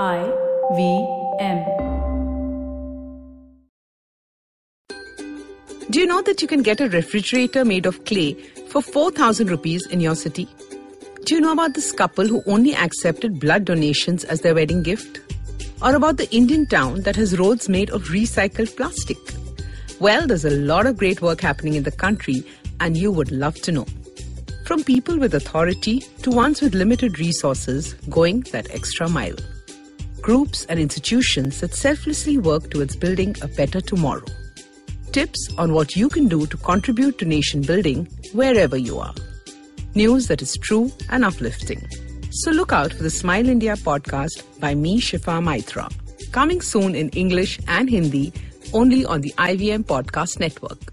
I V M. Do you know that you can get a refrigerator made of clay for 4,000 rupees in your city? Do you know about this couple who only accepted blood donations as their wedding gift? Or about the Indian town that has roads made of recycled plastic? Well, there's a lot of great work happening in the country, and you would love to know. From people with authority to ones with limited resources going that extra mile. Groups and institutions that selflessly work towards building a better tomorrow. Tips on what you can do to contribute to nation building wherever you are. News that is true and uplifting. So look out for the Smile India podcast by me, Shifa Maitra. Coming soon in English and Hindi only on the IVM Podcast Network.